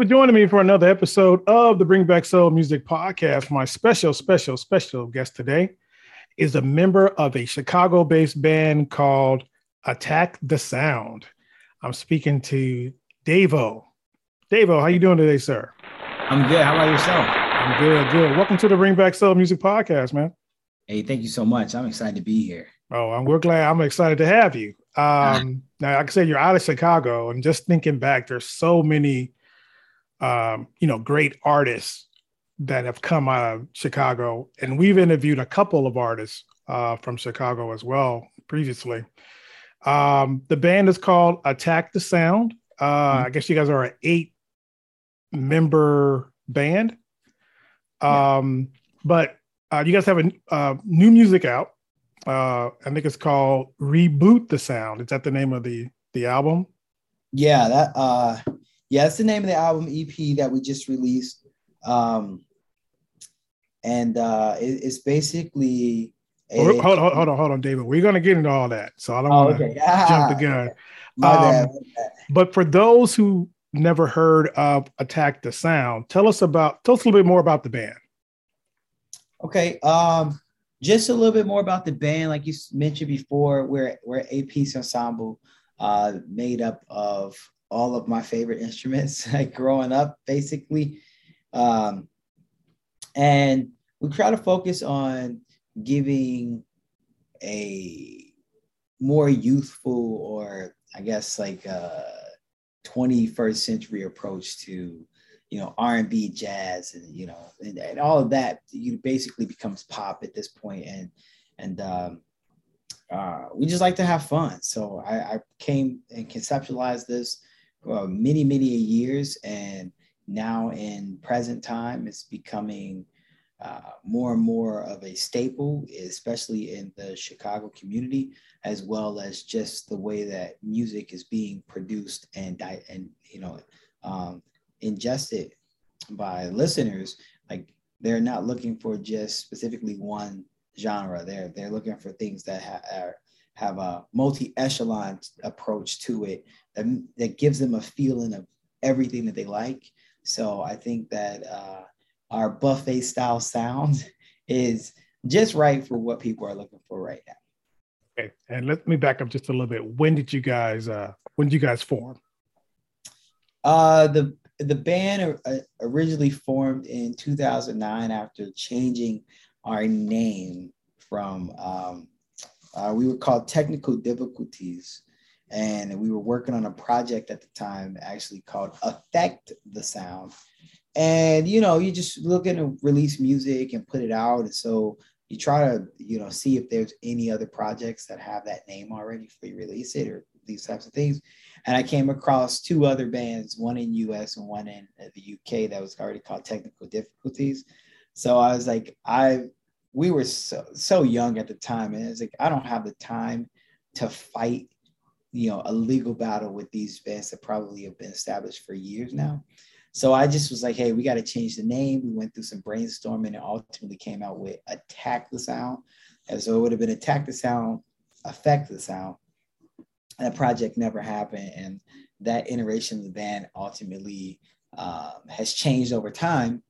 for joining me for another episode of the Bring Back Soul Music Podcast. My special, special, special guest today is a member of a Chicago based band called Attack the Sound. I'm speaking to Davo. Davo, how you doing today, sir? I'm good. How about yourself? I'm good, good. Welcome to the Bring Back Soul Music Podcast, man. Hey, thank you so much. I'm excited to be here. Oh, I'm, we're glad. I'm excited to have you. Um, now, like I said, you're out of Chicago, and just thinking back, there's so many, um, you know, great artists that have come out of Chicago, and we've interviewed a couple of artists uh, from Chicago as well previously. Um, the band is called Attack the Sound. Uh, mm-hmm. I guess you guys are an eight member band. Um, yeah. But uh, you guys have a uh, new music out. Uh, I think it's called Reboot the Sound. Is that the name of the the album? Yeah, that uh yeah, that's the name of the album EP that we just released. Um and uh it, it's basically a, hold, on, hold on, hold on, David. We're gonna get into all that. So I don't oh, want to okay. ah, jump the gun. Um, but for those who never heard of Attack the Sound, tell us about tell us a little bit more about the band. Okay. Um just a little bit more about the band. Like you mentioned before, we're we're a piece ensemble uh, made up of all of my favorite instruments, like growing up, basically. Um, and we try to focus on giving a more youthful, or I guess like a 21st century approach to you know r&b jazz and you know and, and all of that you basically becomes pop at this point and and um, uh, we just like to have fun so I, I came and conceptualized this for many many years and now in present time it's becoming uh, more and more of a staple, especially in the Chicago community, as well as just the way that music is being produced and and you know um, ingested by listeners, like they're not looking for just specifically one genre. They're they're looking for things that ha- are, have a multi-echelon approach to it that, that gives them a feeling of everything that they like. So I think that uh, our buffet style sound is just right for what people are looking for right now. Okay, and let me back up just a little bit. When did you guys uh, when did you guys form? Uh, the the band uh, originally formed in 2009 after changing our name from um, uh, we were called Technical Difficulties, and we were working on a project at the time actually called Affect the Sound. And you know, you just looking to release music and put it out, and so you try to you know see if there's any other projects that have that name already before you release it or these types of things and I came across two other bands, one in US and one in the UK that was already called Technical Difficulties. So I was like, I we were so so young at the time, and it's like I don't have the time to fight, you know, a legal battle with these bands that probably have been established for years now. So I just was like, hey, we got to change the name. We went through some brainstorming and ultimately came out with Attack the Sound. And so it would have been Attack the Sound, Affect the Sound that project never happened and that iteration of the band ultimately uh, has changed over time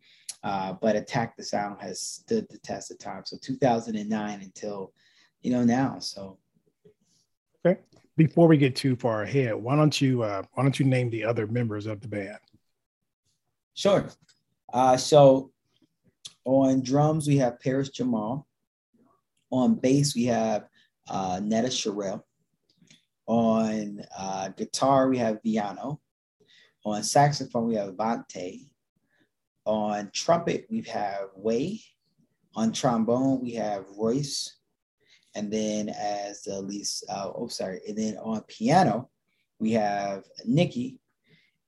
uh, but attack the sound has stood the test of time. So 2009 until you know now. So okay. Before we get too far ahead why don't you uh, why don't you name the other members of the band? Sure. Uh, so on drums we have paris jamal. On bass we have uh, netta sherrill. On uh, guitar, we have Viano. On saxophone, we have Vante. On trumpet, we have Way. On trombone, we have Royce. And then as the least, uh, oh, sorry. And then on piano, we have Nikki.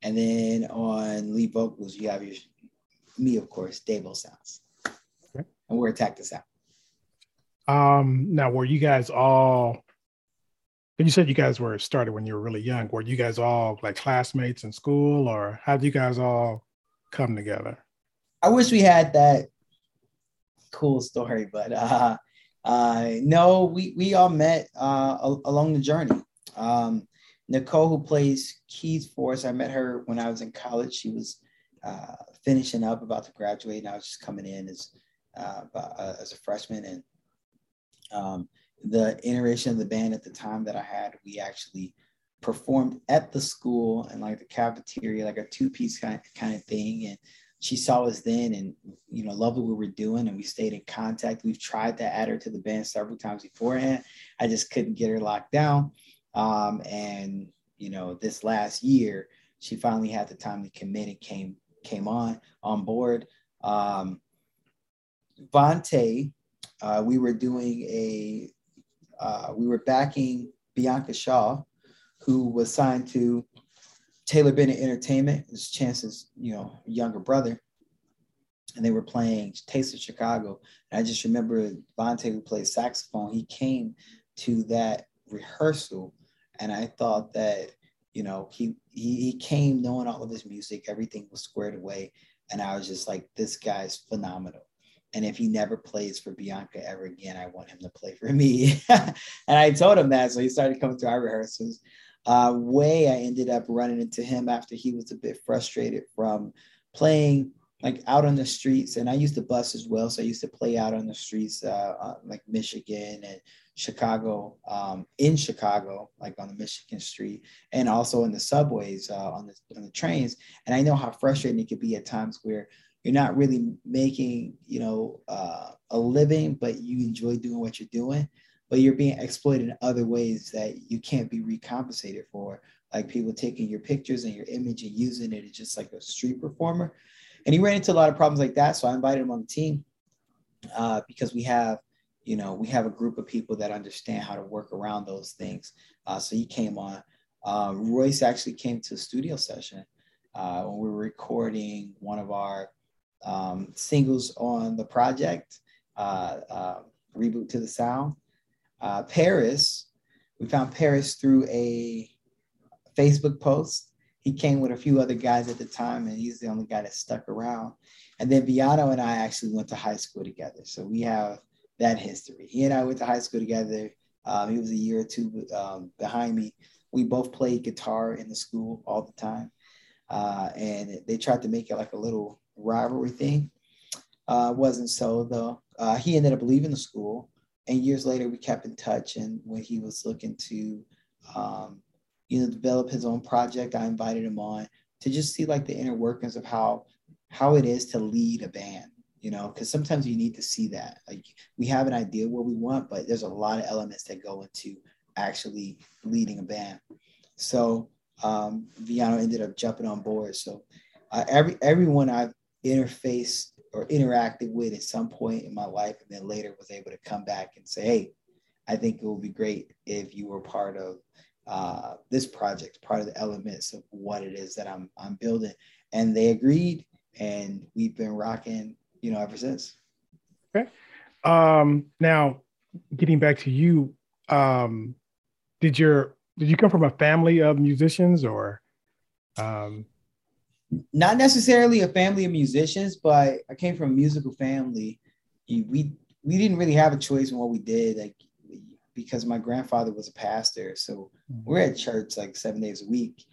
And then on lead vocals, you have your, me, of course, Davo Sounds. Okay. And we're Attack the Sound. Um, now, were you guys all and you said you guys were started when you were really young. Were you guys all like classmates in school, or how did you guys all come together? I wish we had that cool story, but uh, uh, no, we we all met uh, along the journey. Um, Nicole, who plays keys for us, I met her when I was in college. She was uh, finishing up, about to graduate, and I was just coming in as uh, uh, as a freshman. And um, the iteration of the band at the time that I had, we actually performed at the school and like the cafeteria, like a two piece kind of, kind of thing. And she saw us then and you know loved what we were doing and we stayed in contact. We've tried to add her to the band several times beforehand. I just couldn't get her locked down. Um, and you know this last year she finally had the time to commit and came came on on board. Um, uh, we were doing a uh, we were backing bianca shaw who was signed to Taylor Bennett Entertainment, his Chance's, you know, younger brother. And they were playing Taste of Chicago. And I just remember Vontae, who plays saxophone, he came to that rehearsal. And I thought that, you know, he, he, he came knowing all of his music, everything was squared away. And I was just like, this guy's phenomenal. And if he never plays for Bianca ever again, I want him to play for me. and I told him that. So he started coming to our rehearsals uh, way I ended up running into him after he was a bit frustrated from playing like out on the streets. And I used to bus as well. So I used to play out on the streets, uh, uh, like Michigan and Chicago, um, in Chicago, like on the Michigan street, and also in the subways, uh, on, the, on the trains. And I know how frustrating it could be at times where you're not really making, you know, uh, a living, but you enjoy doing what you're doing but you're being exploited in other ways that you can't be recompensated for like people taking your pictures and your image and using it as just like a street performer. And he ran into a lot of problems like that so i invited him on the team uh, because we have you know we have a group of people that understand how to work around those things. Uh, so he came on. Uh, royce actually came to a studio session uh, when we were recording one of our um, singles on the project uh, reboot to the sound uh, Paris, we found Paris through a Facebook post. He came with a few other guys at the time, and he's the only guy that stuck around. And then Viano and I actually went to high school together. So we have that history. He and I went to high school together. Um, he was a year or two um, behind me. We both played guitar in the school all the time. Uh, and they tried to make it like a little rivalry thing. Uh, wasn't so though. Uh, he ended up leaving the school and years later we kept in touch and when he was looking to um, you know develop his own project i invited him on to just see like the inner workings of how how it is to lead a band you know because sometimes you need to see that. Like we have an idea what we want but there's a lot of elements that go into actually leading a band. So um, Viano ended up jumping on board. So uh, every everyone i've interfaced or interacted with at some point in my life and then later was able to come back and say hey i think it would be great if you were part of uh, this project part of the elements of what it is that i'm i'm building. And they agreed and we've been rocking you know ever since. Okay. Um now getting back to you um did your did you come from a family of musicians or um not necessarily a family of musicians, but I came from a musical family. We we didn't really have a choice in what we did, like because my grandfather was a pastor, so mm-hmm. we're at church like seven days a week.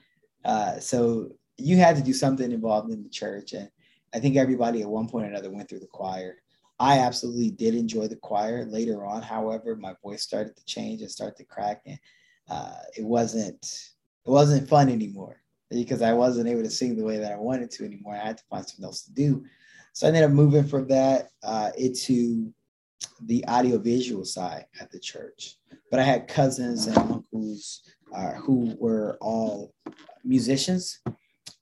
Uh, so you had to do something involved in the church, and I think everybody at one point or another went through the choir. I absolutely did enjoy the choir. Later on, however, my voice started to change and start to crack, and uh, it wasn't it wasn't fun anymore because I wasn't able to sing the way that I wanted to anymore. I had to find something else to do. So I ended up moving from that uh, into the audiovisual side at the church. But I had cousins and uncles uh, who were all musicians.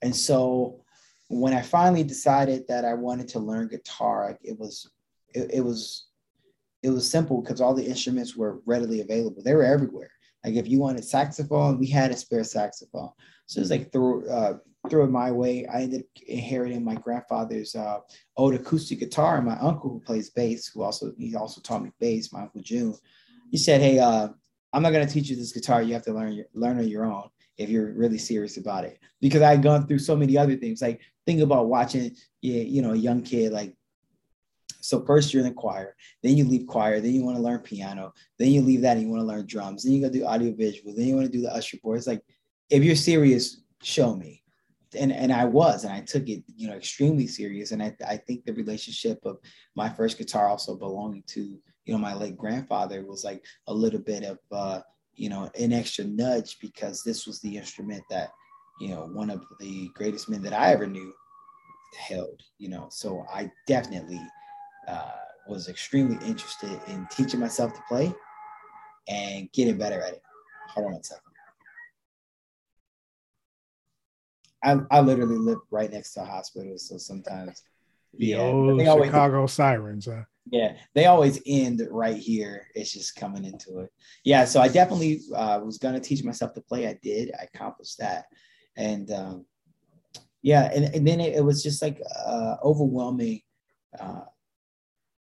And so when I finally decided that I wanted to learn guitar, it was it, it was it was simple because all the instruments were readily available. They were everywhere. Like if you wanted saxophone, we had a spare saxophone. So it was like throw uh, throw it my way. I ended up inheriting my grandfather's uh, old acoustic guitar, and my uncle who plays bass, who also he also taught me bass. My uncle June, he said, "Hey, uh, I'm not gonna teach you this guitar. You have to learn your, learn on your own if you're really serious about it." Because I had gone through so many other things. Like think about watching, yeah, you know, a young kid like so first you're in the choir, then you leave choir, then you want to learn piano, then you leave that and you want to learn drums, then you go do audio visual, then you want to do the usher board. It's like if you're serious, show me. and and I was, and I took it, you know, extremely serious. And I, I think the relationship of my first guitar also belonging to, you know, my late grandfather was like a little bit of, uh, you know, an extra nudge because this was the instrument that, you know, one of the greatest men that I ever knew held, you know. So I definitely uh, was extremely interested in teaching myself to play and getting better at it. Hold on a I, I literally live right next to hospitals, so sometimes the yeah, old Chicago always, sirens. Huh? Yeah, they always end right here. It's just coming into it. Yeah, so I definitely uh, was gonna teach myself to play. I did. I accomplished that, and um, yeah, and, and then it, it was just like uh, overwhelming, uh,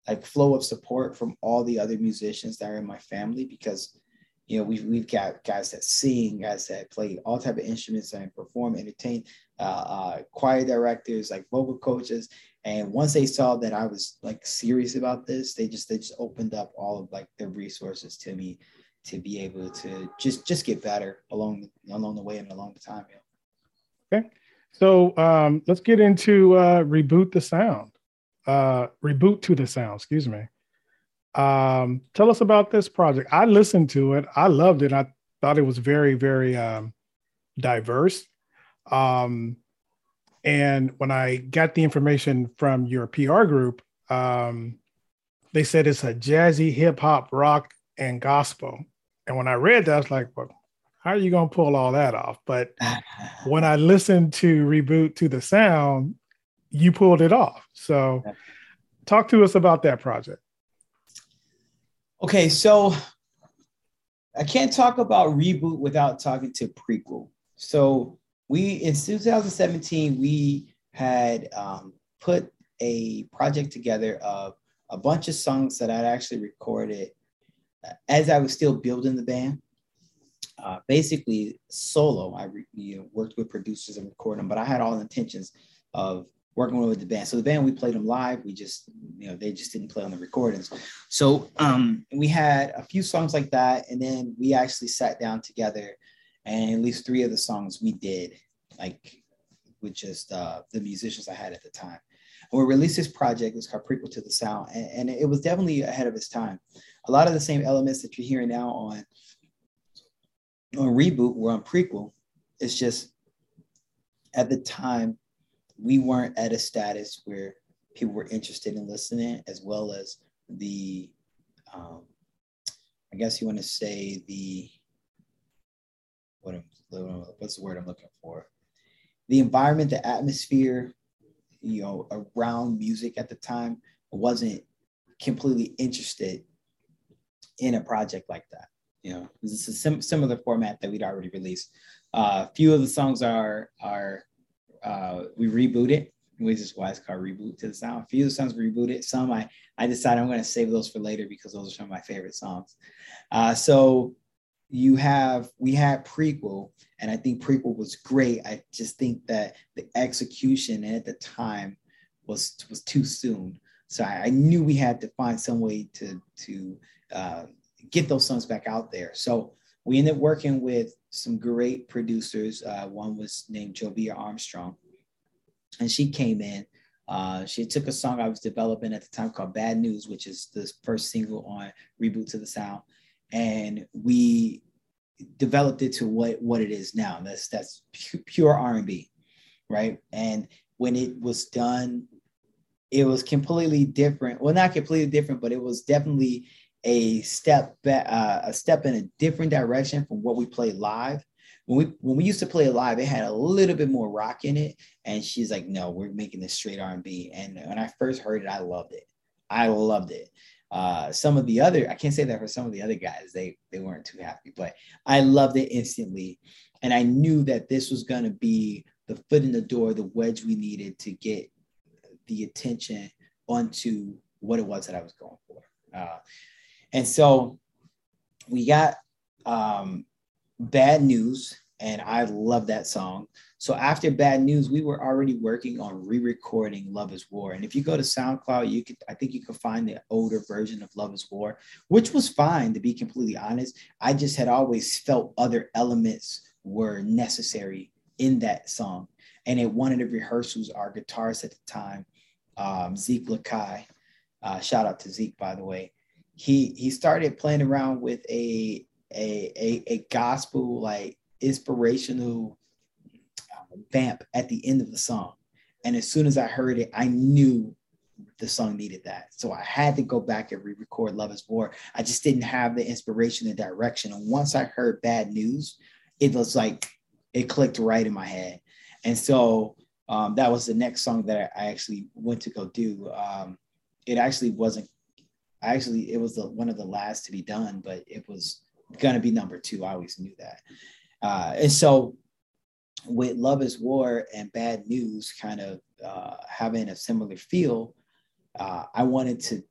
like flow of support from all the other musicians that are in my family because you know, we've, we've got guys that sing, guys that play all type of instruments and perform, entertain, uh, uh, choir directors, like vocal coaches. And once they saw that I was like serious about this, they just they just opened up all of like their resources to me to be able to just just get better along along the way and along the time. Yeah. Okay, so um, let's get into uh, reboot the sound. Uh, reboot to the sound. Excuse me. Um, tell us about this project. I listened to it. I loved it. I thought it was very, very um, diverse. Um, and when I got the information from your PR group, um, they said it's a jazzy hip hop, rock, and gospel. And when I read that, I was like, well, how are you going to pull all that off? But when I listened to Reboot to the Sound, you pulled it off. So talk to us about that project. Okay, so I can't talk about reboot without talking to prequel. So we in 2017 we had um, put a project together of a bunch of songs that I'd actually recorded as I was still building the band. Uh, basically solo. I re, you know, worked with producers and recorded them, but I had all intentions of working with the band. So the band, we played them live. We just, you know, they just didn't play on the recordings. So um, we had a few songs like that. And then we actually sat down together and at least three of the songs we did, like with just uh, the musicians I had at the time. And we released this project, it's called Prequel to the Sound. And, and it was definitely ahead of its time. A lot of the same elements that you're hearing now on, on Reboot were on Prequel. It's just at the time, we weren't at a status where people were interested in listening, as well as the, um, I guess you want to say the, what I'm, what's the word I'm looking for? The environment, the atmosphere, you know, around music at the time wasn't completely interested in a project like that. You know, this is a sim- similar format that we'd already released. Uh, a few of the songs are are uh, we rebooted, which is why it's called Reboot to the Sound. A few of the songs rebooted. Some I I decided I'm going to save those for later because those are some of my favorite songs. Uh, so you have we had prequel, and I think prequel was great. I just think that the execution at the time was was too soon. So I, I knew we had to find some way to to uh, get those songs back out there. So we ended up working with some great producers. Uh, one was named Jovia Armstrong, and she came in. Uh, she took a song I was developing at the time called Bad News, which is the first single on Reboot to the Sound, and we developed it to what what it is now. That's that's pure R and B, right? And when it was done, it was completely different. Well, not completely different, but it was definitely a step back, uh, a step in a different direction from what we play live. When we when we used to play live, it had a little bit more rock in it, and she's like, "No, we're making this straight R and B." And when I first heard it, I loved it. I loved it. Uh, some of the other, I can't say that for some of the other guys, they they weren't too happy, but I loved it instantly, and I knew that this was to be the foot in the door, the wedge we needed to get the attention onto what it was that I was going for. Uh, and so we got um, Bad News, and I love that song. So after Bad News, we were already working on re-recording Love Is War. And if you go to SoundCloud, you could I think you could find the older version of Love Is War, which was fine to be completely honest. I just had always felt other elements were necessary in that song. And at one of the rehearsals, our guitarist at the time, um, Zeke Lakai, uh, shout out to Zeke, by the way, he he started playing around with a a a, a gospel like inspirational uh, vamp at the end of the song. And as soon as I heard it, I knew the song needed that. So I had to go back and re-record Love is War. I just didn't have the inspiration and direction. And once I heard bad news, it was like it clicked right in my head. And so um, that was the next song that I actually went to go do. Um, it actually wasn't actually it was the one of the last to be done, but it was gonna be number two. I always knew that. Uh, and so with Love is War and Bad News kind of uh, having a similar feel, uh, I wanted to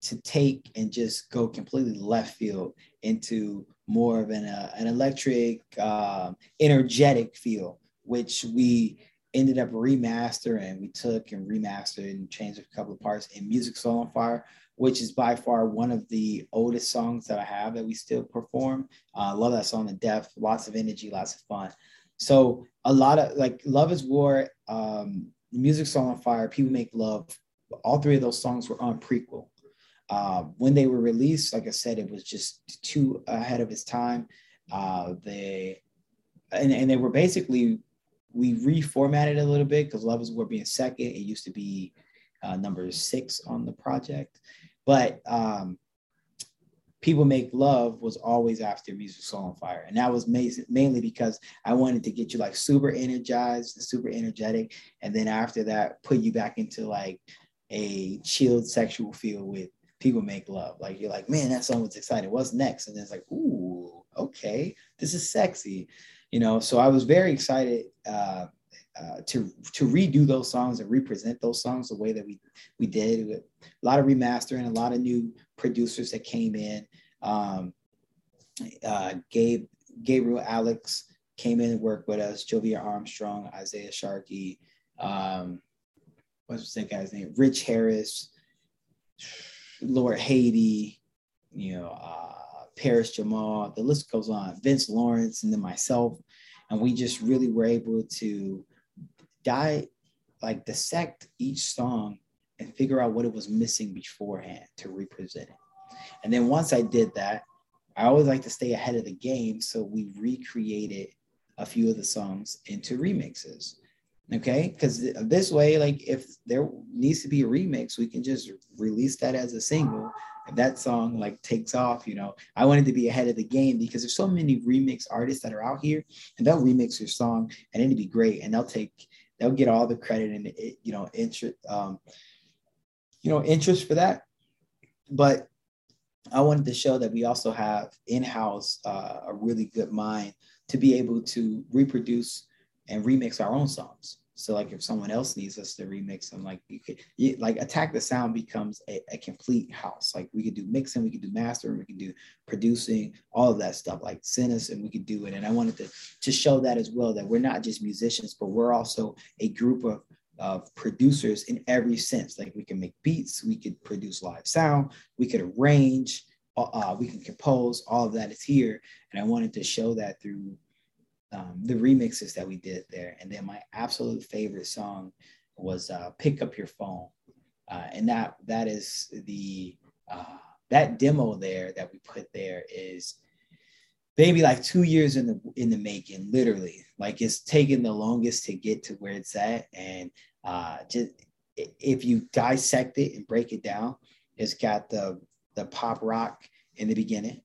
to take and just go completely left field into more of an, uh, an electric, um, energetic feel, which we ended up remastering. We took and remastered and changed a couple of parts in Music Soul on Fire, which is by far one of the oldest songs that I have that we still perform. I uh, love that song to death. Lots of energy, lots of fun. So a lot of like Love is War, um, Music Soul on Fire, People Make Love all three of those songs were on prequel. Uh, when they were released, like I said, it was just too ahead of its time. Uh, they and, and they were basically we reformatted a little bit because Love is War being second, it used to be uh, number six on the project, but um, People Make Love was always after Music Soul on Fire. And that was mainly because I wanted to get you like super energized and super energetic. And then after that, put you back into like a chilled sexual feel with people make love. Like you're like, man, that song was exciting. What's next? And then it's like, ooh, okay, this is sexy, you know. So I was very excited uh, uh, to to redo those songs and represent those songs the way that we we did. A lot of remastering, a lot of new producers that came in. Um, uh, Gabe Gabriel Alex came in and worked with us. Jovia Armstrong, Isaiah Sharkey. Um, what's that guy's name? Rich Harris, Lord Haiti, you know, uh, Paris Jamal, the list goes on, Vince Lawrence, and then myself. And we just really were able to die, like dissect each song and figure out what it was missing beforehand to represent it. And then once I did that, I always like to stay ahead of the game. So we recreated a few of the songs into remixes okay because this way like if there needs to be a remix we can just release that as a single if that song like takes off you know i wanted to be ahead of the game because there's so many remix artists that are out here and they'll remix your song and it'd be great and they'll take they'll get all the credit and you know interest um you know interest for that but i wanted to show that we also have in-house uh, a really good mind to be able to reproduce and remix our own songs. So like if someone else needs us to remix them, like you could you, like attack the sound becomes a, a, complete house. Like we could do mixing, we could do mastering, we could do producing, all of that stuff. Like send us and we could do it. And I wanted to to show that as well that we're not just musicians, but we're also a group of of producers in every sense. Like we can make beats, we could produce live sound, we could arrange, uh, we can compose. All of that is here, and I wanted to show that through um, the remixes that we did there. And then my absolute favorite song was uh, "Pick Up Your Phone," uh, and that that is the uh, that demo there that we put there is maybe like two years in the in the making, literally. Like it's taken the longest to get to where it's at, and uh, just if you dissect it and break it down, it's got the the pop rock in the beginning.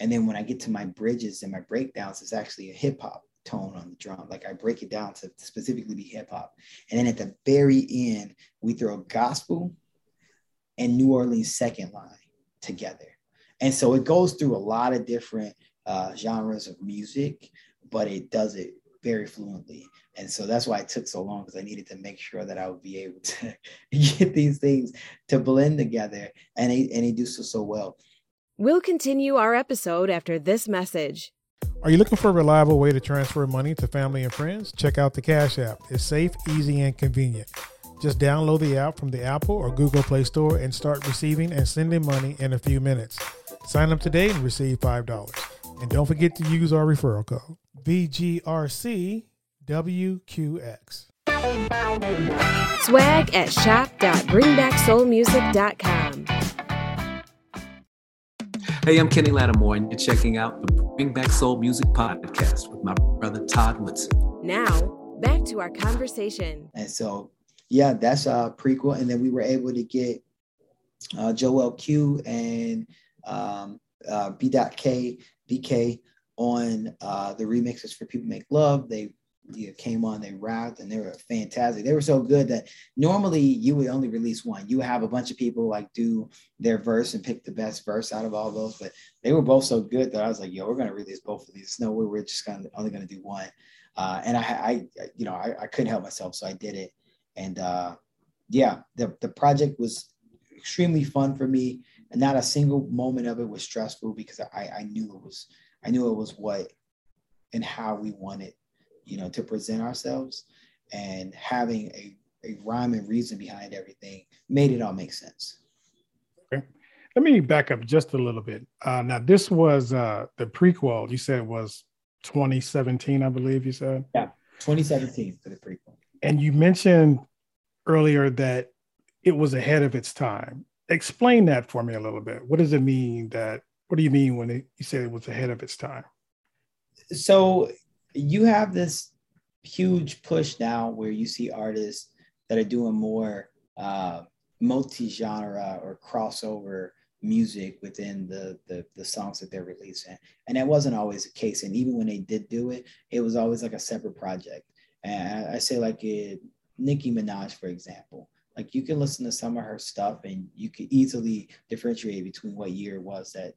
And then when I get to my bridges and my breakdowns, it's actually a hip hop tone on the drum. Like I break it down to specifically be hip hop. And then at the very end, we throw gospel and New Orleans second line together. And so it goes through a lot of different uh, genres of music, but it does it very fluently. And so that's why it took so long because I needed to make sure that I would be able to get these things to blend together. And he, and he do so so well. We'll continue our episode after this message. Are you looking for a reliable way to transfer money to family and friends? Check out the Cash App. It's safe, easy, and convenient. Just download the app from the Apple or Google Play Store and start receiving and sending money in a few minutes. Sign up today and receive $5. And don't forget to use our referral code, BGRC WQX. Swag at shop.bringbacksoulmusic.com. Hey, I'm Kenny Lattimore, and you're checking out the Bring Back Soul Music podcast with my brother Todd Woodson. Now, back to our conversation. And so, yeah, that's a prequel. And then we were able to get uh, Joel Q and um, uh, B.K. BK on uh, the remixes for People Make Love. They you came on, they rapped, and they were fantastic. They were so good that normally you would only release one. You have a bunch of people like do their verse and pick the best verse out of all those, but they were both so good that I was like, "Yo, we're gonna release both of these." No, we're just gonna only gonna do one. Uh, and I, I, you know, I, I, couldn't help myself, so I did it. And uh, yeah, the the project was extremely fun for me, and not a single moment of it was stressful because I, I knew it was, I knew it was what and how we wanted you know, to present ourselves and having a, a rhyme and reason behind everything made it all make sense. Okay. Let me back up just a little bit. Uh, now, this was uh, the prequel. You said was 2017, I believe you said. Yeah, 2017 for the prequel. And you mentioned earlier that it was ahead of its time. Explain that for me a little bit. What does it mean that? What do you mean when it, you say it was ahead of its time? So you have this huge push now where you see artists that are doing more uh, multi-genre or crossover music within the, the, the songs that they're releasing. And that wasn't always the case. And even when they did do it it was always like a separate project. And i, I say like it, nicki minaj for example like you can listen to some of her stuff and you could easily differentiate between what year it was that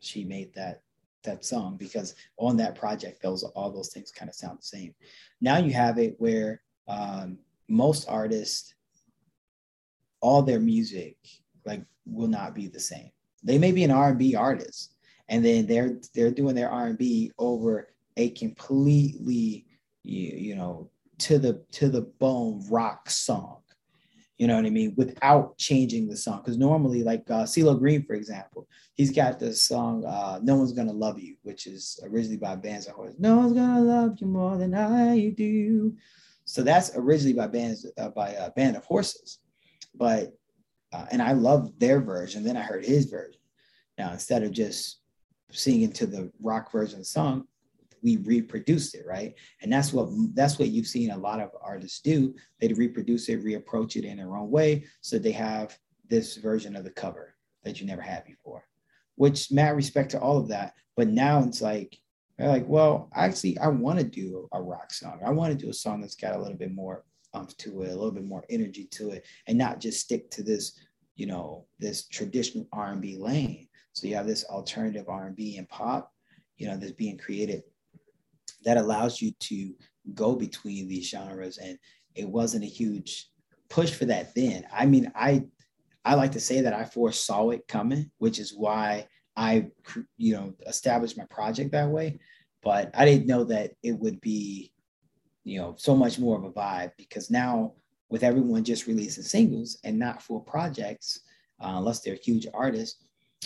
she made that that song because on that project those all those things kind of sound the same. Now you have it where um, most artists all their music like will not be the same. They may be an r&b artist and then they're they're doing their r&b over a completely you, you know to the to the bone rock song you know what I mean, without changing the song. Because normally, like uh, CeeLo Green, for example, he's got this song, uh, No One's Gonna Love You, which is originally by Bands of Horses. No one's gonna love you more than I do. So that's originally by bands uh, by a band of horses, but uh, and I love their version. Then I heard his version. Now instead of just singing to the rock version the song, we reproduced it, right? And that's what that's what you've seen a lot of artists do. They reproduce it, reapproach it in their own way, so they have this version of the cover that you never had before. Which mad respect to all of that, but now it's like they're like, well, actually, I want to do a rock song. I want to do a song that's got a little bit more umph to it, a little bit more energy to it, and not just stick to this, you know, this traditional R&B lane. So you have this alternative R&B and pop, you know, that's being created that allows you to go between these genres and it wasn't a huge push for that then. I mean i i like to say that i foresaw it coming which is why i you know established my project that way. But i didn't know that it would be you know so much more of a vibe because now with everyone just releasing singles and not full projects uh, unless they're huge artists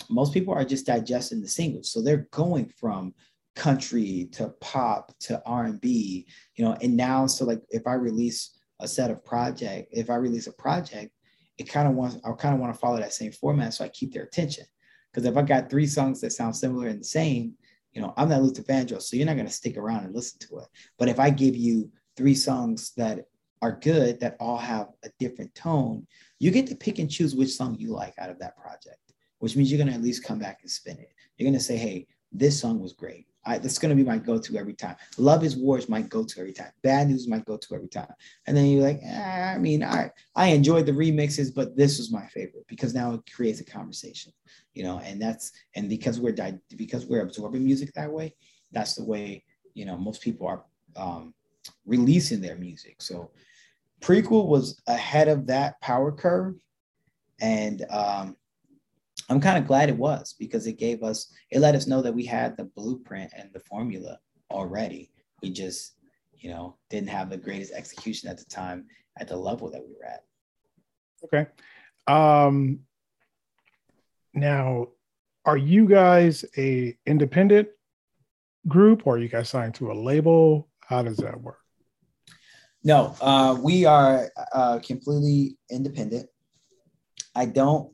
most people are just digesting the singles. So they're going from country to pop to r&b you know and now so like if i release a set of project if i release a project it kind of wants i kind of want to follow that same format so i keep their attention. Because if i got three songs that sound similar and the same you know i'm not luther vandross so you're not going to stick around and listen to it. But if i give you three songs that are good that all have a different tone you get to pick and choose which song you like out of that project which means you're going to at least come back and spin it. You're going to say hey this song was great I, that's going to be my go-to every time. Love is War is my go-to every time. Bad News is my go-to every time. And then you're like, eh, I mean, I I enjoyed the remixes, but this was my favorite because now it creates a conversation, you know. And that's and because we're di- because we're absorbing music that way, that's the way you know most people are um, releasing their music. So prequel was ahead of that power curve, and um, I'm kind of glad it was because it gave us, it let us know that we had the blueprint and the formula already. We just, you know, didn't have the greatest execution at the time at the level that we were at. Okay. Um, now, are you guys a independent group or are you guys signed to a label? How does that work? No, uh, we are uh, completely independent. I don't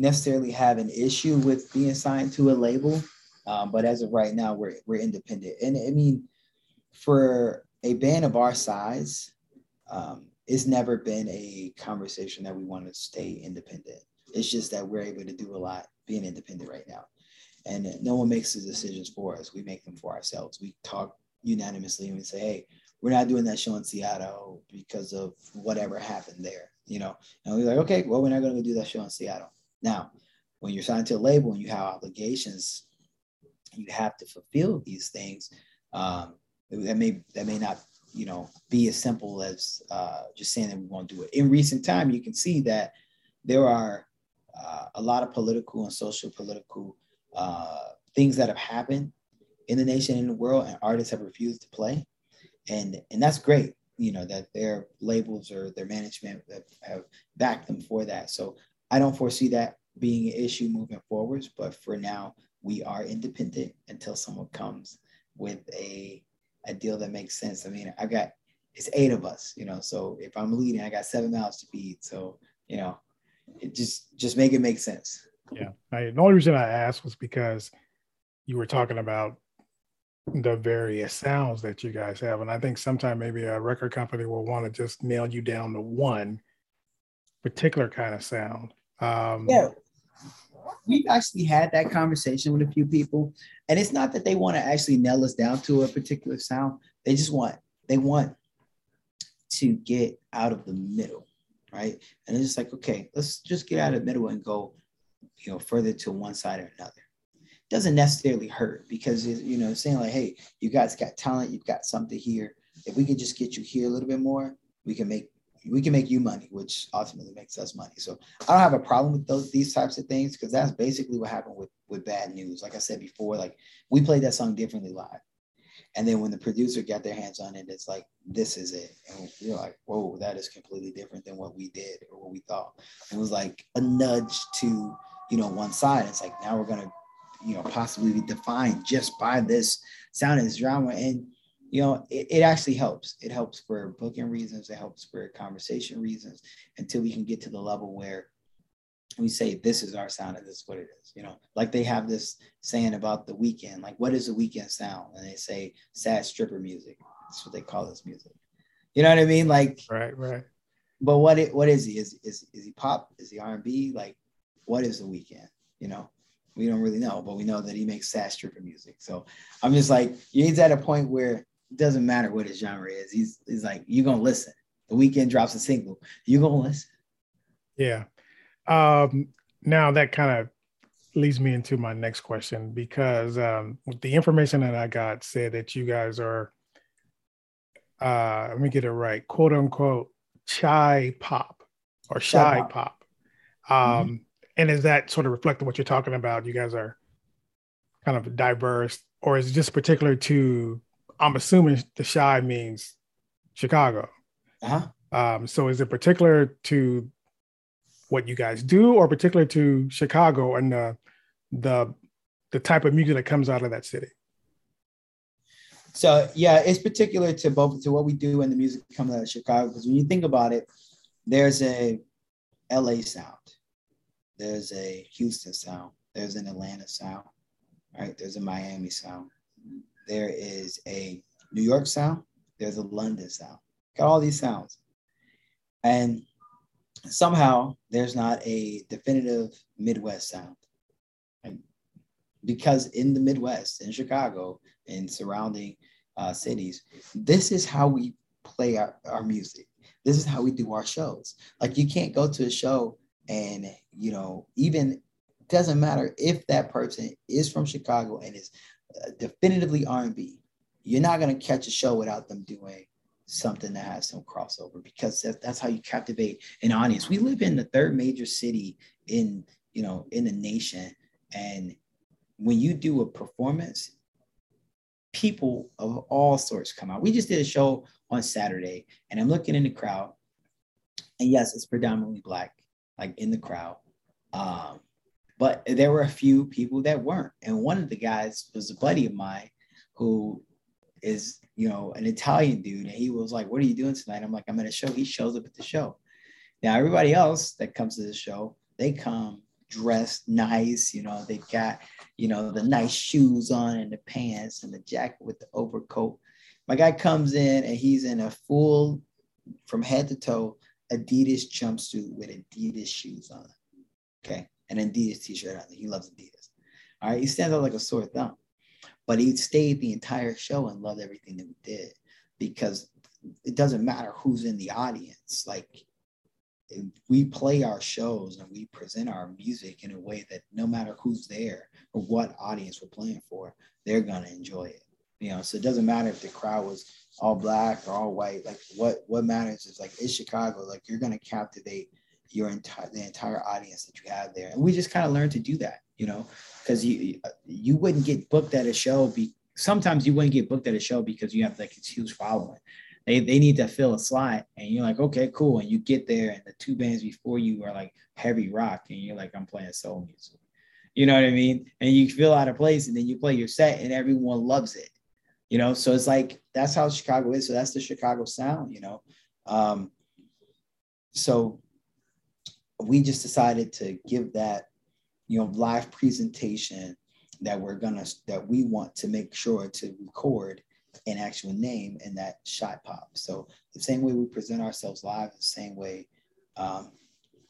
necessarily have an issue with being signed to a label, um, but as of right now, we're we're independent. And I mean, for a band of our size, um, it's never been a conversation that we want to stay independent. It's just that we're able to do a lot being independent right now. And no one makes the decisions for us. We make them for ourselves. We talk unanimously and we say, hey, we're not doing that show in Seattle because of whatever happened there, you know. And we're like, okay, well, we're not going to do that show in Seattle. Now, when you're signed to a label and you have obligations, you have to fulfill these things. Um, that may that may not you know be as simple as uh, just saying that we won't do it. In recent time, you can see that there are uh, a lot of political and social political uh, things that have happened in the nation and in the world, and artists have refused to play, and and that's great. You know that their labels or their management have, have backed them for that. So I don't foresee that being an issue moving forwards. But for now, we are independent until someone comes with a a deal that makes sense. I mean, I got it's eight of us, you know. So if I'm leading, I got seven mouths to feed. So you know, it just just make it make sense. Yeah. I, the only reason I asked was because you were talking about the various sounds that you guys have, and I think sometimes maybe a record company will want to just nail you down to one particular kind of sound. Um, yeah, we've actually had that conversation with a few people, and it's not that they want to actually nail us down to a particular sound. They just want they want to get out of the middle, right? And it's just like, okay, let's just get out of the middle and go, you know, further to one side or another. Doesn't necessarily hurt because you know, saying like, hey, you guys got talent, you've got something here. If we can just get you here a little bit more, we can make we can make you money, which ultimately makes us money. So I don't have a problem with those these types of things because that's basically what happened with with bad news. Like I said before, like we played that song differently live. And then when the producer got their hands on it, it's like, this is it. And you're like, whoa, that is completely different than what we did or what we thought. It was like a nudge to, you know, one side. It's like now we're gonna, you know, possibly be defined just by this sound and this drama. And you know, it, it actually helps. It helps for booking reasons, it helps for conversation reasons until we can get to the level where we say this is our sound and this is what it is. You know, like they have this saying about the Weeknd, like what is the Weeknd sound? And they say sad stripper music. That's what they call this music. You know what I mean? Like right, right. But what it what is he? Is is is he pop? Is he R and B? Like what is the Weeknd? You know, we don't really know, but we know that he makes sad stripper music. So I'm just like, he's at a point where doesn't matter what his genre is. He's he's like, you're gonna listen. The Weeknd drops a single, you're gonna listen. Yeah. Um, now that kind of leads me into my next question because um, the information that I got said that you guys are, uh, let me get it right, quote unquote, chai pop or shy, shy pop. pop. Um, mm-hmm. And is that sort of reflecting what you're talking about? You guys are kind of diverse, or is it just particular to? I'm assuming the shy means Chicago. Uh-huh. Um, so is it particular to what you guys do, or particular to Chicago and the the the type of music that comes out of that city? So yeah, it's particular to both to what we do and the music coming out of Chicago. Because when you think about it, there's a LA sound, there's a Houston sound, there's an Atlanta sound, right? There's a Miami sound, there is a New York sound, there's a London sound. Got all these sounds. And somehow there's not a definitive Midwest sound. And because in the Midwest, in Chicago, and surrounding uh, cities, this is how we play our, our music. This is how we do our shows. Like you can't go to a show and, you know, even doesn't matter if that person is from Chicago and is definitively R&B. You're not going to catch a show without them doing something that has some crossover because that, that's how you captivate an audience. We live in the third major city in you know in the nation, and when you do a performance, people of all sorts come out. We just did a show on Saturday, and I'm looking in the crowd, and yes, it's predominantly black, like in the crowd. Um, but there were a few people that weren't, and one of the guys was a buddy of mine who is you know an Italian dude, and he was like, "What are you doing tonight?" I'm like, "I'm at a show." He shows up at the show. Now everybody else that comes to the show, they come dressed nice. You know, they got you know the nice shoes on and the pants and the jacket with the overcoat. My guy comes in and he's in a full, from head to toe, Adidas jumpsuit with Adidas shoes on. Okay, an Adidas t-shirt on. He loves Adidas. All right, he stands out like a sore thumb but he stayed the entire show and loved everything that we did because it doesn't matter who's in the audience. Like we play our shows and we present our music in a way that no matter who's there or what audience we're playing for, they're gonna enjoy it. You know, so it doesn't matter if the crowd was all black or all white. Like what what matters is like it's Chicago. Like you're gonna captivate your entire the entire audience that you have there, and we just kind of learned to do that you know, because you you wouldn't get booked at a show. Be sometimes you wouldn't get booked at a show because you have like a huge following. They they need to fill a slot, and you're like, okay, cool. And you get there, and the two bands before you are like heavy rock, and you're like, I'm playing soul music. You know what I mean? And you feel out of place, and then you play your set, and everyone loves it. You know, so it's like that's how Chicago is. So that's the Chicago sound. You know, um, so we just decided to give that you know live presentation that we're gonna that we want to make sure to record an actual name in that shot pop. So the same way we present ourselves live, the same way um,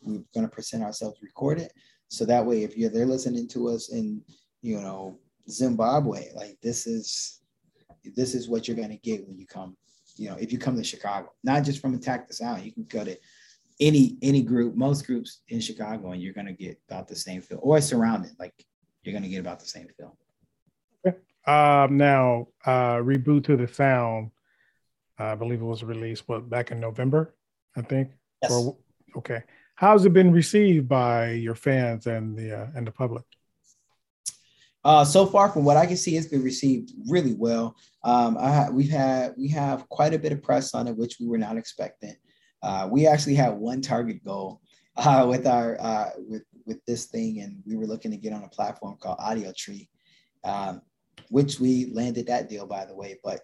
we're gonna present ourselves recorded. So that way, if you're there listening to us in you know Zimbabwe, like this is this is what you're gonna get when you come. You know, if you come to Chicago, not just from Attack the Sound, you can go to any any group, most groups in Chicago, and you're gonna get about the same feel, or surrounded, like you're gonna get about the same feel. Okay. Um, now, uh, reboot to the sound. I believe it was released what back in November, I think. Yes. Or, okay. How's it been received by your fans and the uh, and the public? Uh, so far, from what I can see, it's been received really well. Um, I we've had we have quite a bit of press on it, which we were not expecting. Uh, we actually had one target goal uh, with our uh, with with this thing, and we were looking to get on a platform called Audiotree, um, which we landed that deal, by the way. But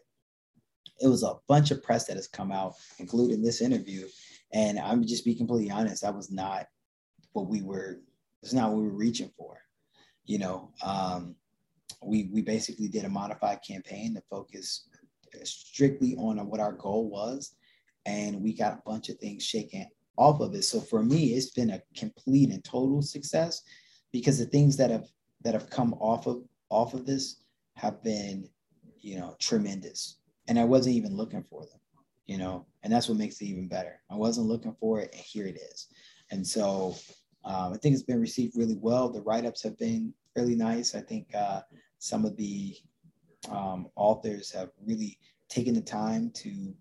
it was a bunch of press that has come out, including this interview, and I'm just be completely honest, that was not what we were. It's not what we were reaching for. You know, um, we we basically did a modified campaign to focus strictly on what our goal was and we got a bunch of things shaken off of it. So for me, it's been a complete and total success because the things that have that have come off of off of this have been, you know, tremendous. And I wasn't even looking for them, you know, and that's what makes it even better. I wasn't looking for it, and here it is. And so um, I think it's been received really well. The write-ups have been really nice. I think uh, some of the um, authors have really taken the time to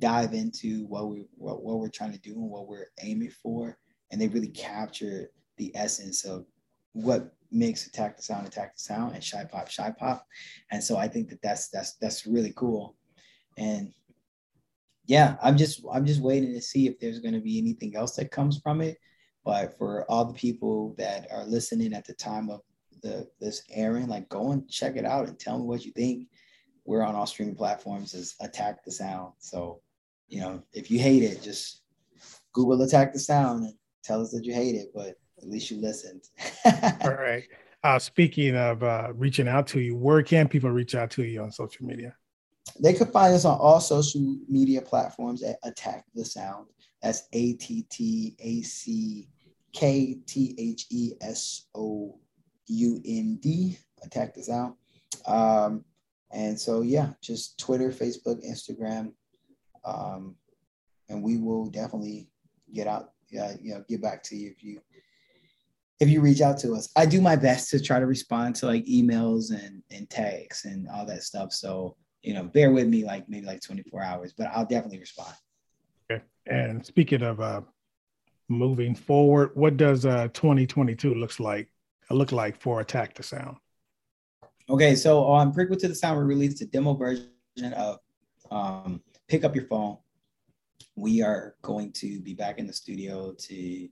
dive into what we what, what we're trying to do and what we're aiming for, and they really capture the essence of what makes attack the sound attack the sound and shy pop shy pop. And so i think that that's that's that's really cool. And yeah i'm just i'm just waiting to see if there's going to be anything else that comes from it. But for all the people that are listening at the time of the this airing like go and check it out and tell me what you think. We're on all streaming platforms as attack the sound. So you know, if you hate it, just Google attack the sound and tell us that you hate it, but at least you listened. all right. Uh, speaking of uh, reaching out to you, where can people reach out to you on social media? They could find us on all social media platforms at Attack the Sound. That's A T T A C K T H E S O U N D. Attack the Sound. Um, and so, yeah, just Twitter, Facebook, Instagram, um, and we will definitely get out, uh, you know, get back to you if you if you reach out to us. I do my best to try to respond to like emails and and tags and all that stuff. So you know, bear with me, like maybe like 24 hours, but I'll definitely respond. Okay. And speaking of uh, moving forward, what does uh 2022 looks like look like for Attack the Sound? Okay, so on Prequel to the Sound, we released a demo version of um, pick up your phone. We are going to be back in the studio to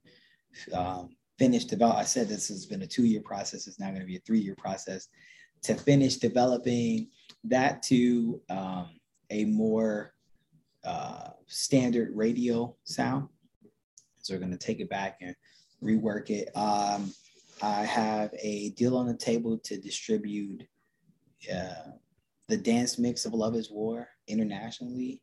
um, finish develop. I said this has been a two year process. It's now going to be a three year process to finish developing that to um, a more uh, standard radio sound. So we're going to take it back and rework it. Um, I have a deal on the table to distribute uh, the dance mix of Love is War internationally.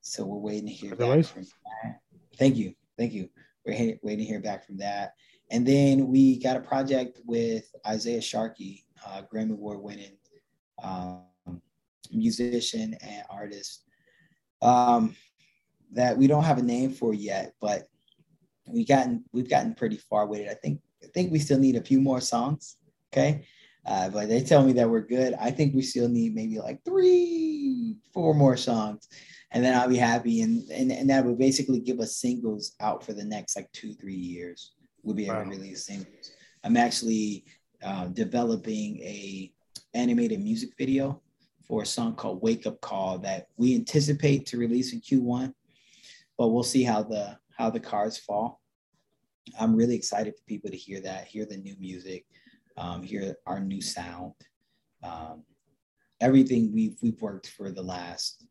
So we're waiting to hear back from that. Thank you. Thank you. We're waiting to hear back from that. And then we got a project with Isaiah Sharkey, uh, Grammy Award winning um, musician and artist um, that we don't have a name for yet, but we gotten we've gotten pretty far with it. I think I think we still need a few more songs. Okay. Uh, but they tell me that we're good. I think we still need maybe like three, four more songs, and then I'll be happy. And and, and that would basically give us singles out for the next like two, three years. We'll be able wow. to release singles. I'm actually uh, developing a animated music video for a song called Wake Up Call that we anticipate to release in Q1, but we'll see how the how the cards fall. I'm really excited for people to hear that, hear the new music, um, hear our new sound. Um, everything we've we've worked for the last,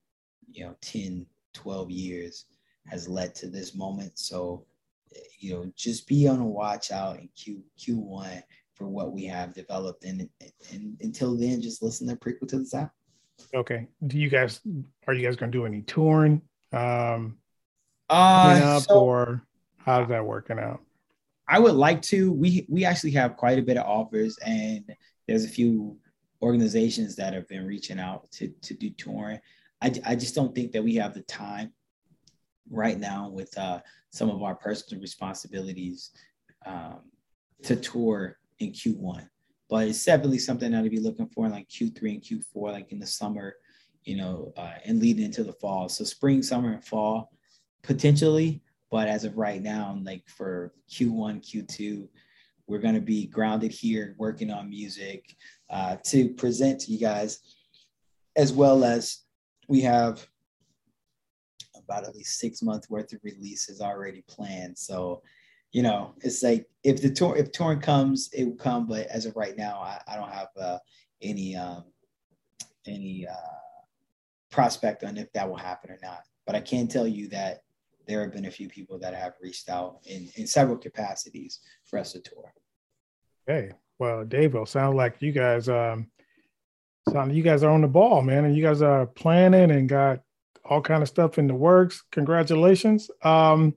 you know, 10, 12 years has led to this moment. So, you know, just be on a watch out in Q Q1 for what we have developed. And, and until then, just listen to prequel to the sound. Okay. Do you guys are you guys going to do any touring? Um, uh, so, or how's that working out? I would like to. We we actually have quite a bit of offers, and there's a few organizations that have been reaching out to to do touring. I, I just don't think that we have the time right now with uh, some of our personal responsibilities um, to tour in Q1. But it's definitely something that I'd be looking for in like Q3 and Q4, like in the summer, you know, uh, and leading into the fall. So spring, summer, and fall potentially. But as of right now, like for Q1, Q2, we're going to be grounded here working on music uh, to present to you guys, as well as we have about at least six months worth of releases already planned. So you know, it's like if the tour if touring comes, it will come. But as of right now, I, I don't have uh, any um, any uh, prospect on if that will happen or not. But I can tell you that there have been a few people that have reached out in, in several capacities for us to tour. Okay. Well, Dave, it sounds like you guys um sound you guys are on the ball, man, and you guys are planning and got all kind of stuff in the works. Congratulations. Um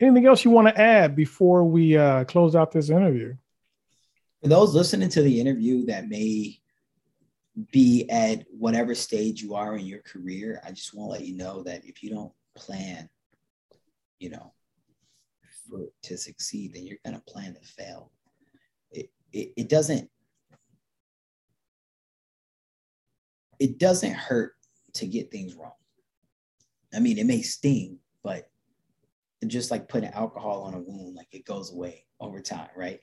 Anything else you want to add before we uh, close out this interview? For those listening to the interview that may be at whatever stage you are in your career, I just want to let you know that if you don't plan, you know, for to succeed, then you're going to plan to fail. It, it, it doesn't it doesn't hurt to get things wrong. I mean, it may sting, but just like putting alcohol on a wound, like it goes away over time, right?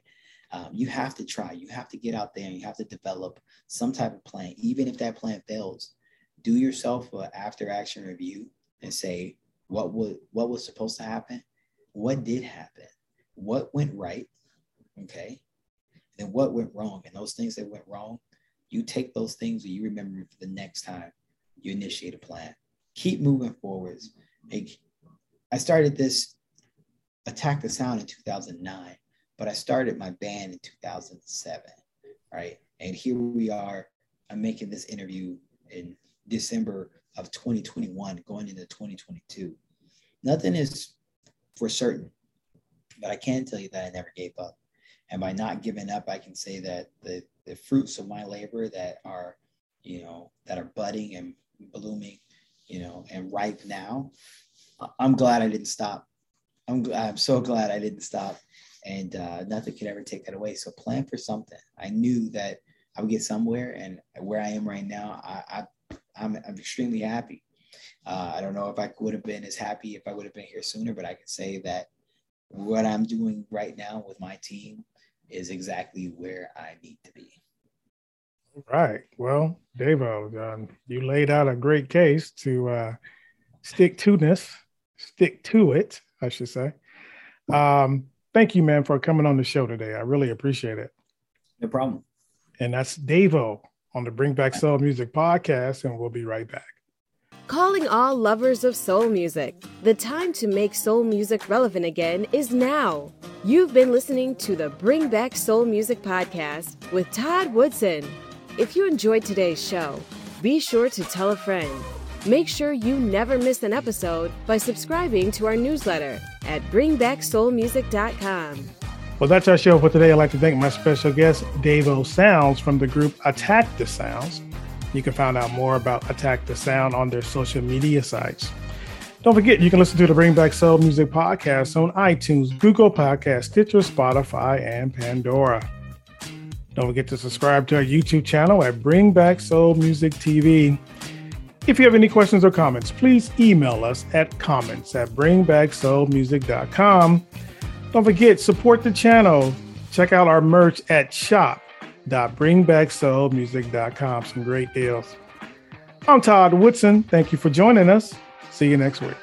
Um, you have to try. You have to get out there and you have to develop some type of plan. Even if that plan fails, do yourself an after action review and say what would what was supposed to happen, what did happen, what went right, okay, and what went wrong. And those things that went wrong, you take those things and you remember for the next time you initiate a plan. Keep moving forwards. Like I started this Attack the Sound in 2009, but I started my band in 2007, right? And here we are. I'm making this interview in December of 2021, going into 2022. Nothing is for certain, but I can tell you that I never gave up. And by not giving up, I can say that the, the fruits of my labor that are, you know, that are budding and blooming, you know, and ripe now I'm glad I didn't stop. I'm, I'm so glad I didn't stop. And uh, nothing could ever take that away. So plan for something. I knew that I would get somewhere, and where I am right now, I, I I'm, I'm extremely happy. Uh, I don't know if I would have been as happy if I would have been here sooner, but I can say that what I'm doing right now with my team is exactly where I need to be. All right. Well, Davo, um, you laid out a great case to uh, stick to this stick to it, I should say. Um, thank you, man, for coming on the show today. I really appreciate it. No problem. And that's Davo on the Bring Back Soul Music podcast, and we'll be right back. Calling all lovers of soul music. The time to make soul music relevant again is now. You've been listening to the Bring Back Soul Music podcast with Todd Woodson. If you enjoyed today's show, be sure to tell a friend. Make sure you never miss an episode by subscribing to our newsletter at bringbacksoulmusic.com. Well, that's our show for today. I'd like to thank my special guest, Davo Sounds from the group Attack the Sounds. You can find out more about Attack the Sound on their social media sites. Don't forget, you can listen to the Bring Back Soul Music podcast on iTunes, Google Podcast, Stitcher, Spotify, and Pandora. Don't forget to subscribe to our YouTube channel at Bring Back Soul Music TV. If you have any questions or comments, please email us at comments at bringbacksoulmusic.com. Don't forget, support the channel. Check out our merch at shop.bringbacksoulmusic.com. Some great deals. I'm Todd Woodson. Thank you for joining us. See you next week.